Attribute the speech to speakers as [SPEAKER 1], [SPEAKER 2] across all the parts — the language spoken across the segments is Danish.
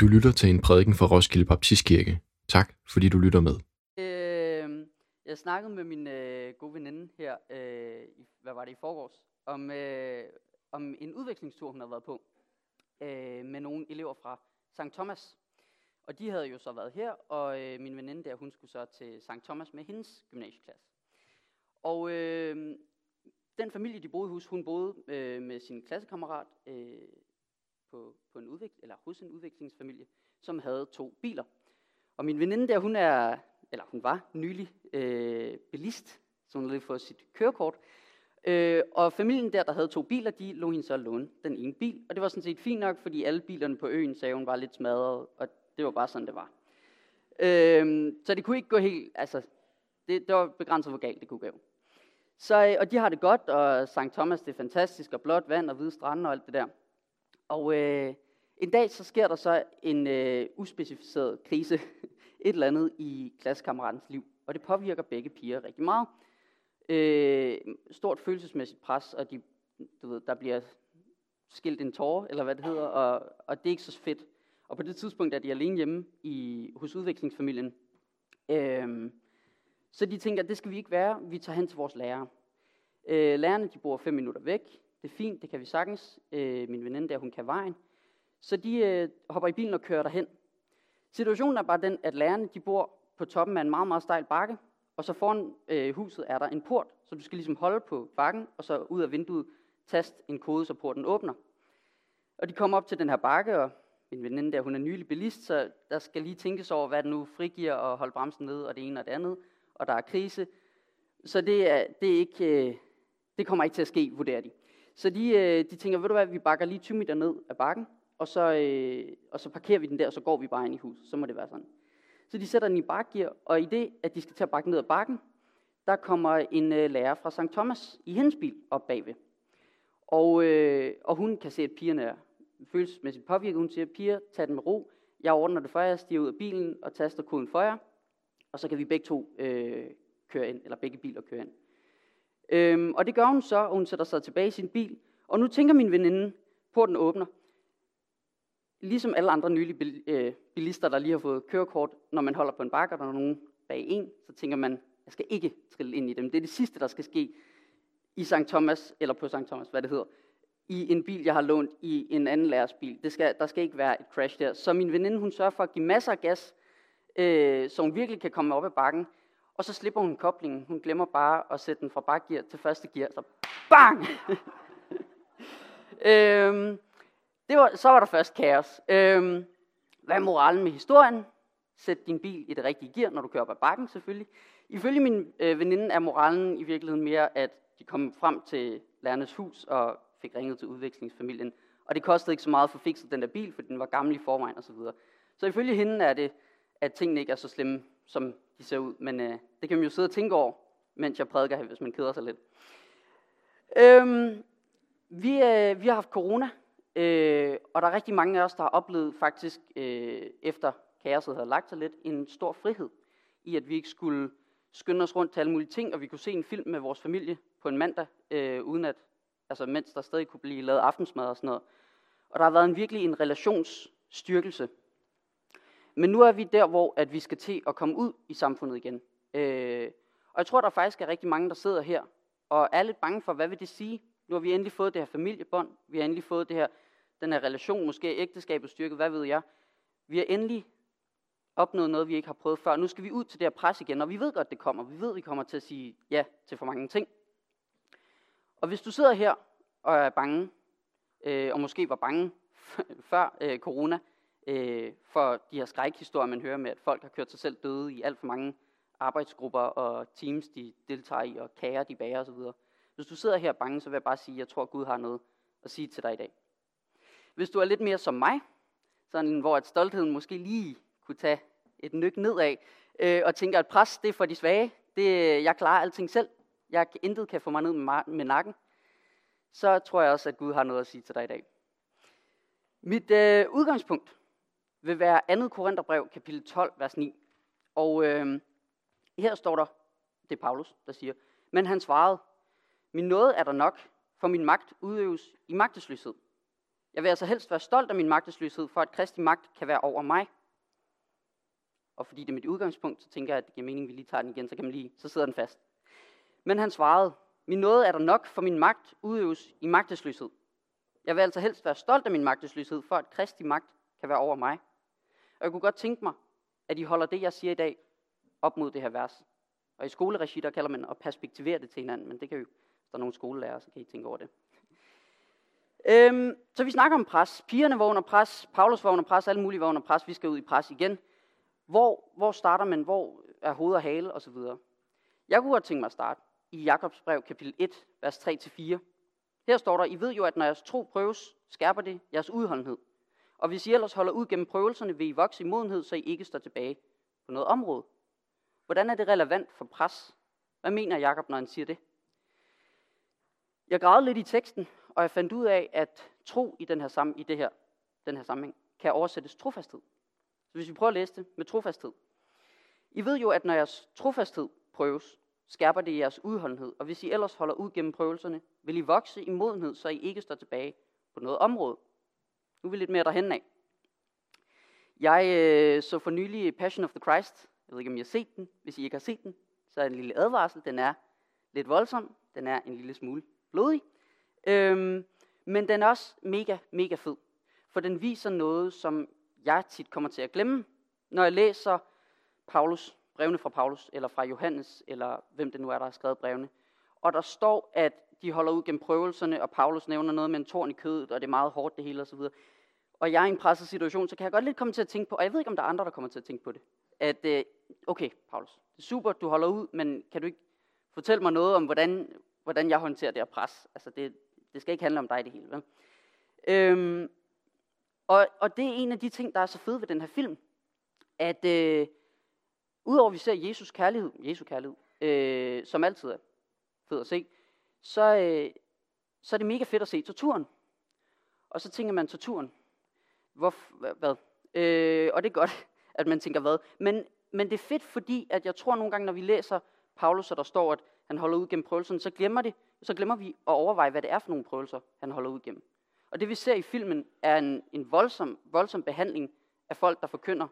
[SPEAKER 1] Du lytter til en prædiken fra Roskilde Baptistkirke. Tak, fordi du lytter med.
[SPEAKER 2] Øh, jeg snakkede med min øh, gode veninde her, øh, i, hvad var det i forgårs, om, øh, om en udvekslingstur, hun havde været på øh, med nogle elever fra St. Thomas. Og de havde jo så været her, og øh, min veninde der, hun skulle så til St. Thomas med hendes gymnasieklasse. Og øh, den familie, de boede hos, hun boede øh, med sin klassekammerat øh, på, på en udvik- eller hos en udviklingsfamilie, som havde to biler. Og min veninde der, hun er, eller hun var nylig øh, bilist, så hun havde lige fået sit kørekort. Øh, og familien der, der havde to biler, de lå hende så at låne den ene bil. Og det var sådan set fint nok, fordi alle bilerne på øen sagde, hun var lidt smadret, og det var bare sådan, det var. Øh, så det kunne ikke gå helt, altså, det, det var begrænset, hvor galt det kunne gå. Så, øh, og de har det godt, og St. Thomas, det er fantastisk, og blåt vand og hvide strande og alt det der. Og øh, en dag så sker der så en øh, uspecificeret krise, et eller andet i klassekammeratens liv, og det påvirker begge piger rigtig meget. Øh, stort følelsesmæssigt pres, og de, du ved, der bliver skilt en tårer, eller hvad det hedder, og, og det er ikke så fedt. Og på det tidspunkt er de alene hjemme i, hos udvekslingsfamilien. Øh, så de tænker, at det skal vi ikke være, vi tager hen til vores lærere. Øh, lærerne de bor fem minutter væk, det er fint, det kan vi sagtens. Øh, min veninde der, hun kan vejen. Så de øh, hopper i bilen og kører derhen. Situationen er bare den, at lærerne de bor på toppen af en meget, meget stejl bakke, og så foran øh, huset er der en port, så du skal ligesom holde på bakken, og så ud af vinduet tast en kode, så porten åbner. Og de kommer op til den her bakke, og min veninde der, hun er nylig bilist, så der skal lige tænkes over, hvad det nu frigiver og holde bremsen nede, og det ene og det andet, og der er krise. Så det, er, det, er ikke, øh, det kommer ikke til at ske, vurderer de. Så de, øh, de tænker, ved du hvad, vi bakker lige 20 meter ned af bakken, og så, øh, og så parkerer vi den der, og så går vi bare ind i huset. Så må det være sådan. Så de sætter den i bakgear, og i det, at de skal til at bakke ned ad bakken, der kommer en øh, lærer fra St. Thomas i hendes bil op bagved. Og, øh, og hun kan se, at pigerne er følelsesmæssigt påvirket. Hun siger, piger, tag den med ro. Jeg ordner det for jer, stiger ud af bilen og taster koden for jer. Og så kan vi begge to øh, køre ind, eller begge biler køre ind. Øhm, og det gør hun så, og hun sætter sig tilbage i sin bil. Og nu tænker min veninde på, den åbner. Ligesom alle andre nylige øh, bilister, der lige har fået kørekort, når man holder på en bakke, og der er nogen bag en, så tænker man, jeg skal ikke trille ind i dem. Det er det sidste, der skal ske i St. Thomas, eller på St. Thomas, hvad det hedder, i en bil, jeg har lånt i en anden lærers bil. Det skal, der skal ikke være et crash der. Så min veninde, hun sørger for at give masser af gas, øh, så hun virkelig kan komme op ad bakken. Og så slipper hun koblingen. Hun glemmer bare at sætte den fra bakgear til første gear. Så bang! øhm, det var, så var der først kaos. Øhm, hvad er moralen med historien? Sæt din bil i det rigtige gear, når du kører op ad bakken selvfølgelig. Ifølge min øh, veninde er moralen i virkeligheden mere, at de kom frem til lærernes hus og fik ringet til udvekslingsfamilien. Og det kostede ikke så meget for at fikset den der bil, for den var gammel i forvejen osv. Så, så ifølge hende er det, at tingene ikke er så slemme, som de ser ud. Men øh, det kan man jo sidde og tænke over, mens jeg prædiker her, hvis man keder sig lidt. Øhm, vi, øh, vi har haft corona, øh, og der er rigtig mange af os, der har oplevet faktisk, øh, efter kaoset havde lagt sig lidt, en stor frihed i, at vi ikke skulle skynde os rundt til alle mulige ting, og vi kunne se en film med vores familie på en mandag, øh, uden at, altså mens der stadig kunne blive lavet aftensmad og sådan noget. Og der har været en virkelig en relationsstyrkelse men nu er vi der, hvor at vi skal til at komme ud i samfundet igen. Øh, og jeg tror, der faktisk er rigtig mange, der sidder her og er lidt bange for, hvad vil det sige? Nu har vi endelig fået det her familiebånd, vi har endelig fået det her, den her relation, måske ægteskabet styrket, hvad ved jeg. Vi har endelig opnået noget, vi ikke har prøvet før. Nu skal vi ud til det her pres igen, og vi ved godt, det kommer. Vi ved, vi kommer til at sige ja til for mange ting. Og hvis du sidder her og er bange, øh, og måske var bange før øh, corona, øh, for de her skrækhistorier, man hører med, at folk har kørt sig selv døde i alt for mange arbejdsgrupper og teams, de deltager i, og kager, de bager osv. Hvis du sidder her bange, så vil jeg bare sige, at jeg tror, at Gud har noget at sige til dig i dag. Hvis du er lidt mere som mig, sådan hvor at stoltheden måske lige kunne tage et nyk nedad, øh, og tænker, at pres det er for de svage, det, jeg klarer alting selv, jeg intet kan få mig ned med, med nakken, så tror jeg også, at Gud har noget at sige til dig i dag. Mit øh, udgangspunkt vil være 2. Korintherbrev, kapitel 12, vers 9. Og øh, her står der, det er Paulus, der siger, men han svarede, min nåde er der nok, for min magt udøves i magtesløshed. Jeg vil altså helst være stolt af min magtesløshed, for at Kristi magt kan være over mig. Og fordi det er mit udgangspunkt, så tænker jeg, at det giver mening, at vi lige tager den igen, så kan man lige, så sidder den fast. Men han svarede, min nåde er der nok, for min magt udøves i magtesløshed. Jeg vil altså helst være stolt af min magtesløshed, for at Kristi magt kan være over mig. Og jeg kunne godt tænke mig, at I holder det, jeg siger i dag, op mod det her vers. Og i skoleregi, der kalder man at perspektivere det til hinanden, men det kan jo, hvis der er nogle skolelærer, så kan I tænke over det. Øhm, så vi snakker om pres. Pigerne var under pres, Paulus var under pres, alle mulige var under pres, vi skal ud i pres igen. Hvor, hvor starter man, hvor er hoved og hale osv.? Jeg kunne godt tænke mig at starte i Jakobs brev, kapitel 1, vers 3-4. Her står der, I ved jo, at når jeres tro prøves, skærper det jeres udholdenhed. Og hvis I ellers holder ud gennem prøvelserne, vil I vokse i modenhed, så I ikke står tilbage på noget område. Hvordan er det relevant for pres? Hvad mener Jakob, når han siger det? Jeg gravede lidt i teksten, og jeg fandt ud af, at tro i, den her, sam- i det her, den her sammenhæng kan oversættes trofasthed. Så hvis vi prøver at læse det med trofasthed. I ved jo, at når jeres trofasthed prøves, skærper det jeres udholdenhed, og hvis I ellers holder ud gennem prøvelserne, vil I vokse i modenhed, så I ikke står tilbage på noget område. Nu er vi lidt mere derhen af. Jeg øh, så for nylig Passion of the Christ. Jeg ved ikke, om I har set den. Hvis I ikke har set den, så er en lille advarsel. Den er lidt voldsom. Den er en lille smule blodig. Øhm, men den er også mega, mega fed. For den viser noget, som jeg tit kommer til at glemme, når jeg læser Paulus, brevene fra Paulus, eller fra Johannes, eller hvem det nu er, der har skrevet brevene. Og der står, at de holder ud gennem prøvelserne, og Paulus nævner noget med en torn i kødet, og det er meget hårdt det hele osv. Og jeg er i en presset situation, så kan jeg godt lidt komme til at tænke på, og jeg ved ikke, om der er andre, der kommer til at tænke på det, at øh, okay, Paulus, det er super, du holder ud, men kan du ikke fortælle mig noget om, hvordan, hvordan jeg håndterer det her pres? Altså, det, det skal ikke handle om dig det hele, vel? Øhm, og, og det er en af de ting, der er så fede ved den her film, at øh, udover at vi ser Jesus kærlighed, Jesu kærlighed, øh, som altid er fed at se, så, øh, så er det mega fedt at se torturen. Og så tænker man, torturen, hvor, hvad? Øh, og det er godt, at man tænker hvad. Men, men det er fedt, fordi at jeg tror nogle gange, når vi læser Paulus, så der står, at han holder ud gennem prøvelserne, så glemmer, det, så glemmer vi at overveje, hvad det er for nogle prøvelser, han holder ud gennem. Og det vi ser i filmen, er en, en voldsom, voldsom behandling af folk, der forkynder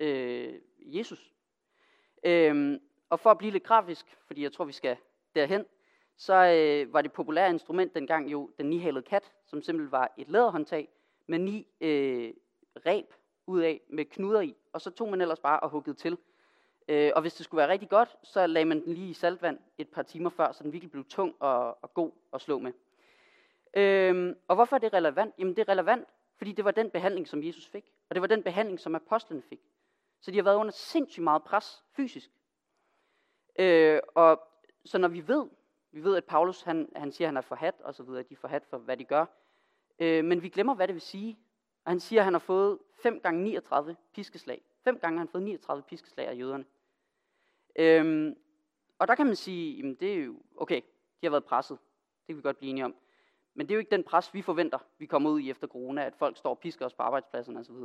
[SPEAKER 2] øh, Jesus. Øhm, og for at blive lidt grafisk, fordi jeg tror, vi skal derhen, så øh, var det populære instrument dengang jo den nihalede kat, som simpelthen var et læderhåndtag med ni øh, reb ud af med knuder i, og så tog man ellers bare og huggede til. Øh, og hvis det skulle være rigtig godt, så lagde man den lige i saltvand et par timer før, så den virkelig blev tung og, og god at slå med. Øh, og hvorfor er det relevant? Jamen det er relevant, fordi det var den behandling, som Jesus fik, og det var den behandling, som apostlene fik. Så de har været under sindssygt meget pres fysisk. Øh, og så når vi ved, vi ved, at Paulus han, han siger, at han er forhat, og så videre, at de er forhat for, hvad de gør. Øh, men vi glemmer, hvad det vil sige. Og han siger, at han har fået 5 gange 39 piskeslag. 5 gange har han fået 39 piskeslag af jøderne. Øhm, og der kan man sige, jamen det er jo, okay, de har været presset. Det kan vi godt blive enige om. Men det er jo ikke den pres, vi forventer, vi kommer ud i efter corona, at folk står og pisker os på arbejdspladserne osv.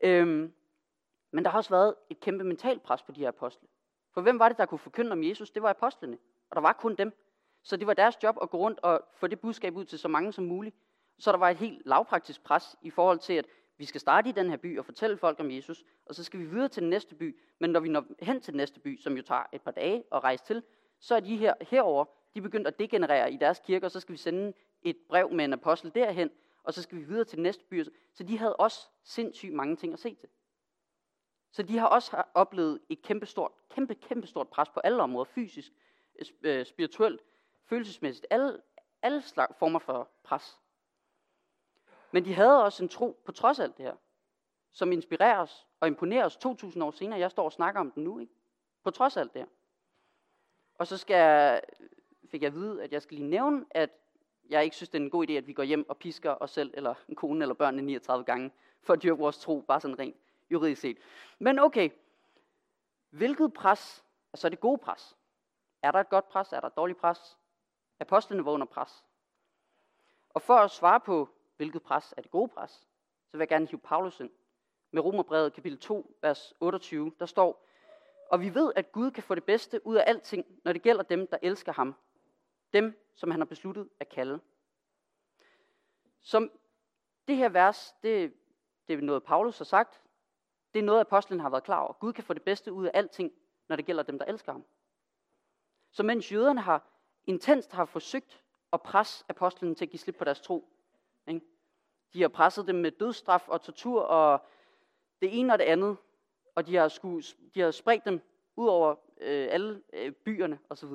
[SPEAKER 2] Øhm, men der har også været et kæmpe mentalt pres på de her apostle. For hvem var det, der kunne forkynde om Jesus? Det var apostlene. Og der var kun dem. Så det var deres job at gå rundt og få det budskab ud til så mange som muligt. Så der var et helt lavpraktisk pres i forhold til, at vi skal starte i den her by og fortælle folk om Jesus, og så skal vi videre til den næste by. Men når vi når hen til den næste by, som jo tager et par dage at rejse til, så er de her herover, de begyndt at degenerere i deres kirke, og så skal vi sende et brev med en apostel derhen, og så skal vi videre til den næste by. Så de havde også sindssygt mange ting at se til. Så de har også oplevet et kæmpe stort, kæmpe, kæmpe stort pres på alle områder, fysisk, øh, spirituelt, følelsesmæssigt, alle, alle slags former for pres. Men de havde også en tro på trods alt det her, som inspirerer os og imponerer os 2000 år senere. Jeg står og snakker om den nu, ikke? På trods alt det her. Og så skal jeg, fik jeg at vide, at jeg skal lige nævne, at jeg ikke synes, det er en god idé, at vi går hjem og pisker os selv, eller en kone eller børnene 39 gange, for at dyrke vores tro, bare sådan rent juridisk set. Men okay, hvilket pres er så det gode pres? Er der et godt pres? Er der et dårligt pres? Apostlene var under pres. Og for at svare på, hvilket pres er det gode pres, så vil jeg gerne hive Paulus ind. Med Romerbrevet kapitel 2, vers 28, der står, Og vi ved, at Gud kan få det bedste ud af alting, når det gælder dem, der elsker ham. Dem, som han har besluttet at kalde. Som det her vers, det, det er noget, Paulus har sagt. Det er noget, apostlen har været klar over. Gud kan få det bedste ud af alting, når det gælder dem, der elsker ham. Så mens jøderne har intenst har forsøgt at presse apostlen til at give slip på deres tro, ikke? de har presset dem med dødsstraf og tortur og det ene og det andet, og de har, skulle, de har spredt dem ud over øh, alle øh, byerne osv.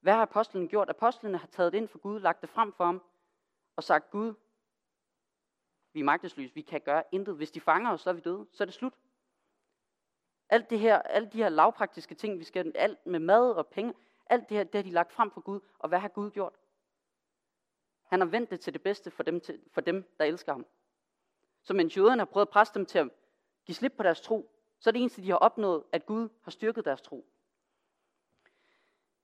[SPEAKER 2] Hvad har apostlen gjort? Apostlene har taget det ind for Gud, lagt det frem for ham, og sagt, Gud, vi er magtesløse, vi kan gøre intet. Hvis de fanger os, så er vi døde, så er det slut. Alt det her, alle de her lavpraktiske ting, vi skal, alt med mad og penge, alt det her, det har de lagt frem for Gud. Og hvad har Gud gjort? Han har vendt det til det bedste for dem, til, for dem der elsker ham. Så mens jøderne har prøvet at presse dem til at give slip på deres tro, så er det eneste, de har opnået, at Gud har styrket deres tro.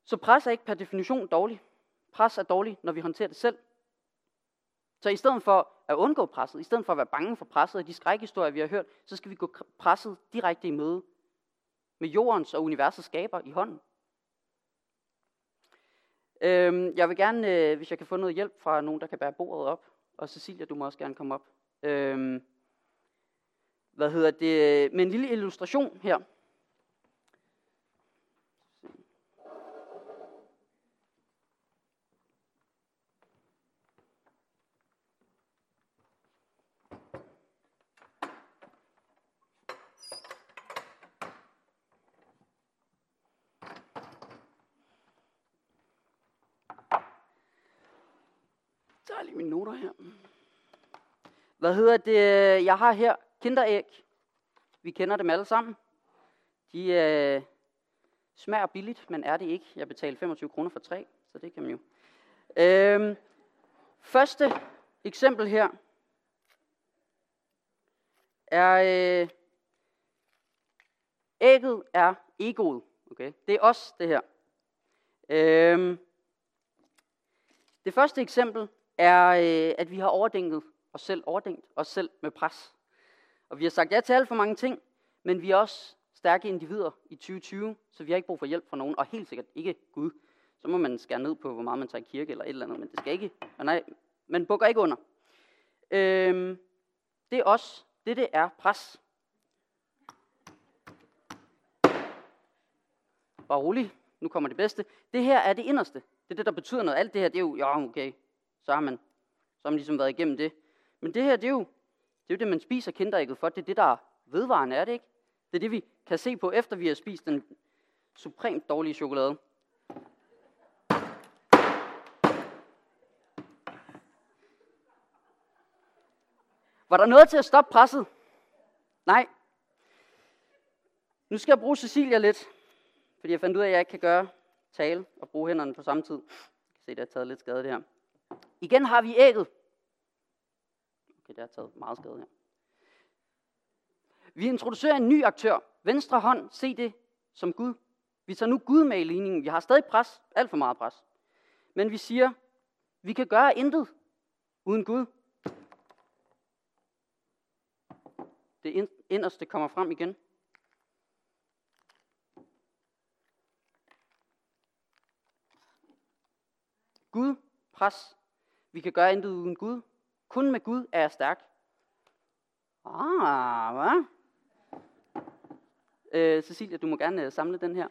[SPEAKER 2] Så pres er ikke per definition dårligt. Pres er dårligt, når vi håndterer det selv. Så i stedet for at undgå presset, i stedet for at være bange for presset og de skrækhistorier, vi har hørt, så skal vi gå presset direkte i møde med jordens og universets skaber i hånden. Øhm, jeg vil gerne, øh, hvis jeg kan få noget hjælp fra nogen, der kan bære bordet op, og Cecilia, du må også gerne komme op. Øhm, hvad hedder det? Med en lille illustration her. Der er lige mine noter her. Hvad hedder det? Jeg har her kinderæg. Vi kender dem alle sammen. De øh, smager billigt, men er det ikke. Jeg betalte 25 kroner for tre, så det kan man jo. Øhm, første eksempel her er, øh, ægget er egoet. Okay? Det er os, det her. Øhm, det første eksempel er, øh, at vi har overdænket os selv, overdænkt os selv med pres. Og vi har sagt ja til alt for mange ting, men vi er også stærke individer i 2020, så vi har ikke brug for hjælp fra nogen, og helt sikkert ikke Gud. Så må man skære ned på, hvor meget man tager i kirke eller et eller andet, men det skal ikke, Og nej, man bukker ikke under. Øhm, det er os. Det, det er pres. Bare rolig. Nu kommer det bedste. Det her er det inderste. Det er det, der betyder noget. Alt det her, det er jo, ja, okay, så har man, så har man ligesom været igennem det. Men det her, det er jo det, er jo det man spiser kinderægget for. Det er det, der er vedvarende, er det ikke? Det er det, vi kan se på, efter vi har spist den supremt dårlige chokolade. Var der noget til at stoppe presset? Nej. Nu skal jeg bruge Cecilia lidt, fordi jeg fandt ud af, at jeg ikke kan gøre tale og bruge hænderne på samme tid. Jeg kan se, det har taget lidt skade det her. Igen har vi ægget. Okay, det har taget meget skade her. Vi introducerer en ny aktør. Venstre hånd, se det som Gud. Vi tager nu Gud med i ligningen. Vi har stadig pres, alt for meget pres. Men vi siger, vi kan gøre intet uden Gud. Det inderste kommer frem igen. Gud, pres. Vi kan gøre intet uden Gud. Kun med Gud er jeg stærk. Ah, hvad? Øh, Cecilia, du må gerne øh, samle den her.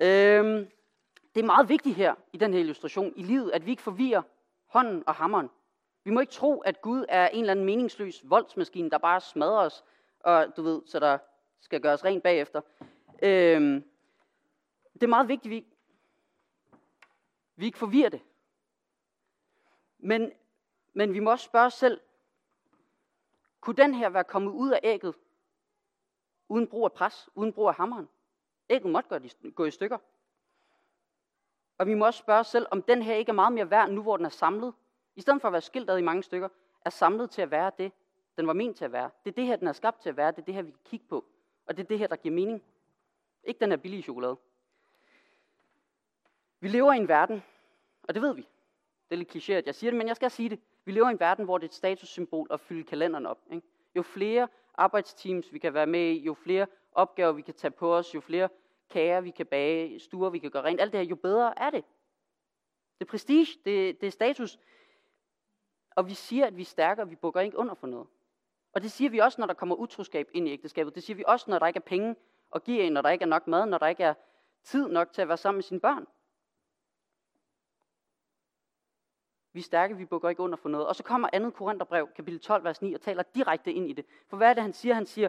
[SPEAKER 2] Øh, det er meget vigtigt her i den her illustration i livet, at vi ikke forvirrer hånden og hammeren. Vi må ikke tro, at Gud er en eller anden meningsløs voldsmaskine, der bare smadrer os, og du ved, så der skal gøres rent bagefter. Øh, det er meget vigtigt, at vi, vi ikke forvirrer det. Men men vi må også spørge os selv, kunne den her være kommet ud af ægget, uden brug af pres, uden brug af hammeren? Ægget måtte gå i stykker. Og vi må også spørge os selv, om den her ikke er meget mere værd, nu hvor den er samlet. I stedet for at være skilt ad i mange stykker, er samlet til at være det, den var ment til at være. Det er det her, den er skabt til at være. Det er det her, vi kan kigge på. Og det er det her, der giver mening. Ikke den her billige chokolade. Vi lever i en verden, og det ved vi. Det er lidt kliché, at jeg siger det, men jeg skal sige det. Vi lever i en verden, hvor det er et statussymbol at fylde kalenderen op. Ikke? Jo flere arbejdsteams vi kan være med i, jo flere opgaver vi kan tage på os, jo flere kager vi kan bage, stuer vi kan gøre rent, alt det her, jo bedre er det. Det er prestige, det, det er status. Og vi siger, at vi er stærkere, vi bukker ikke under for noget. Og det siger vi også, når der kommer utroskab ind i ægteskabet. Det siger vi også, når der ikke er penge at give en, når der ikke er nok mad, når der ikke er tid nok til at være sammen med sine børn. Vi er stærke, vi bukker ikke under for noget. Og så kommer 2. Korintherbrev, kapitel 12, vers 9, og taler direkte ind i det. For hvad er det, han siger? Han siger,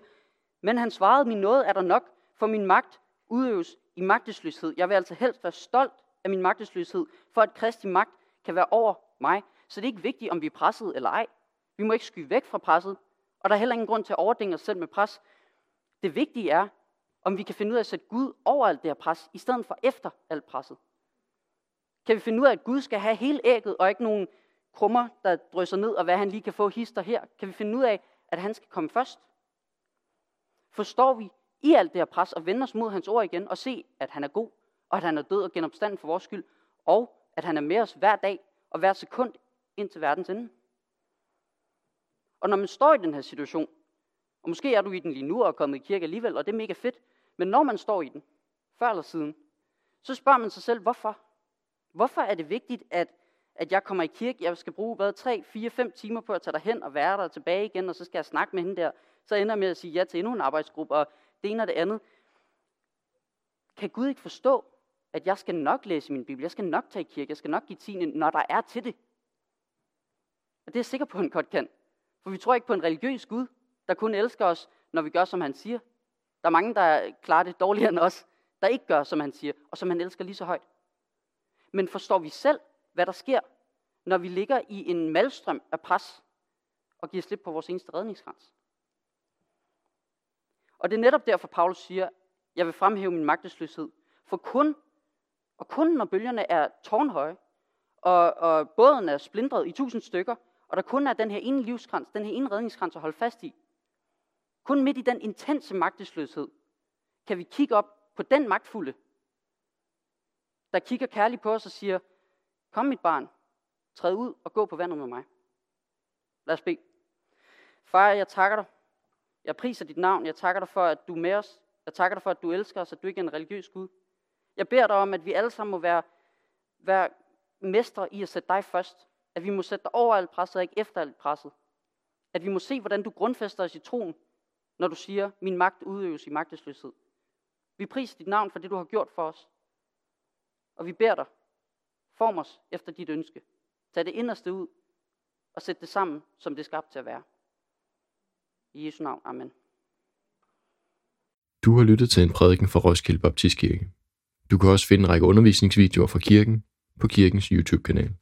[SPEAKER 2] men han svarede, min nåde er der nok, for min magt udøves i magtesløshed. Jeg vil altså helst være stolt af min magtesløshed, for at Kristi magt kan være over mig. Så det er ikke vigtigt, om vi er presset eller ej. Vi må ikke skyde væk fra presset, og der er heller ingen grund til at overdænge os selv med pres. Det vigtige er, om vi kan finde ud af at sætte Gud over alt det her pres, i stedet for efter alt presset. Kan vi finde ud af, at Gud skal have hele ægget, og ikke nogen krummer, der drysser ned, og hvad han lige kan få hister her? Kan vi finde ud af, at han skal komme først? Forstår vi i alt det her pres og vende os mod hans ord igen og se, at han er god, og at han er død og genopstanden for vores skyld, og at han er med os hver dag og hver sekund ind til verdens ende? Og når man står i den her situation, og måske er du i den lige nu og er kommet i kirke alligevel, og det er mega fedt, men når man står i den, før eller siden, så spørger man sig selv, hvorfor? Hvorfor er det vigtigt, at, at jeg kommer i kirke? Jeg skal bruge hvad, 3, 4, 5 timer på at tage derhen og være der og tilbage igen, og så skal jeg snakke med hende der. Så ender jeg med at sige ja til endnu en arbejdsgruppe, og det ene og det andet. Kan Gud ikke forstå, at jeg skal nok læse min bibel, jeg skal nok tage i kirke, jeg skal nok give tiende, når der er til det? Og det er jeg sikker på, at han godt kan. For vi tror ikke på en religiøs Gud, der kun elsker os, når vi gør, som han siger. Der er mange, der klarer det dårligere end os, der ikke gør, som han siger, og som han elsker lige så højt. Men forstår vi selv, hvad der sker, når vi ligger i en malstrøm af pres og giver slip på vores eneste redningskrans? Og det er netop derfor, Paulus siger, jeg vil fremhæve min magtesløshed. For kun, og kun når bølgerne er tårnhøje, og, og båden er splindret i tusind stykker, og der kun er den her ene livskrans, den her ene redningskrans at holde fast i, kun midt i den intense magtesløshed, kan vi kigge op på den magtfulde, der kigger kærligt på os og siger, kom mit barn, træd ud og gå på vandet med mig. Lad os bede. Far, jeg takker dig. Jeg priser dit navn. Jeg takker dig for, at du er med os. Jeg takker dig for, at du elsker os, at du ikke er en religiøs Gud. Jeg beder dig om, at vi alle sammen må være, være mestre i at sætte dig først. At vi må sætte dig over alt presset, og ikke efter alt presset. At vi må se, hvordan du grundfæster os i troen, når du siger, min magt udøves i magtesløshed. Vi priser dit navn for det, du har gjort for os. Og vi beder dig, form os efter dit ønske. Tag det inderste ud og sæt det sammen, som det er skabt til at være. I Jesu navn. Amen.
[SPEAKER 1] Du har lyttet til en prædiken fra Roskilde Baptistkirke. Du kan også finde en række undervisningsvideoer fra kirken på kirkens YouTube-kanal.